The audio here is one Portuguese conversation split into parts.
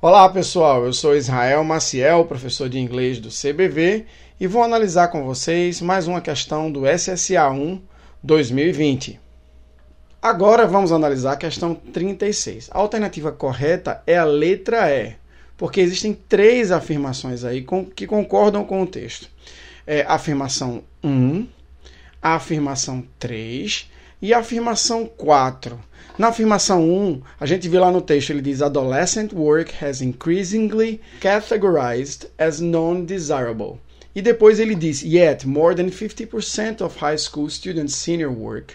Olá pessoal, eu sou Israel Maciel, professor de inglês do CBV, e vou analisar com vocês mais uma questão do SSA 1 2020. Agora vamos analisar a questão 36. A alternativa correta é a letra E, porque existem três afirmações aí que concordam com o texto. É a afirmação 1, a afirmação 3 e a afirmação 4. Na afirmação 1, a gente vê lá no texto, ele diz: Adolescent work has increasingly categorized as non-desirable. E depois ele diz: Yet, more than 50% of high school students' senior work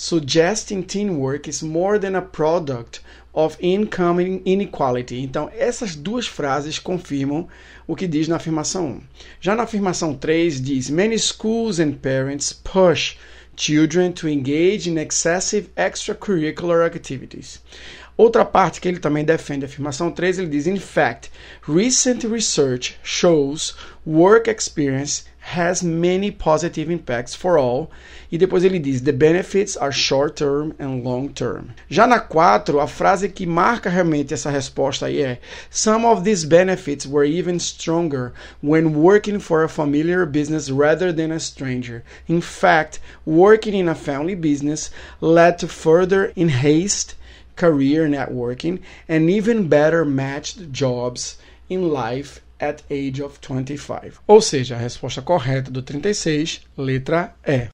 suggesting teen work is more than a product of income inequality. Então, essas duas frases confirmam o que diz na afirmação 1. Já na afirmação 3 diz: Many schools and parents push children to engage in excessive extracurricular activities. Outra parte que ele também defende, afirmação 3, ele diz: In fact, recent research shows work experience has many positive impacts for all. E depois ele diz: The benefits are short term and long term. Já na 4, a frase que marca realmente essa resposta aí é: Some of these benefits were even stronger when working for a familiar business rather than a stranger. In fact, working in a family business led to further enhanced career networking and even better matched jobs in life at age of 25. Ou seja, a resposta correta do 36, letra E.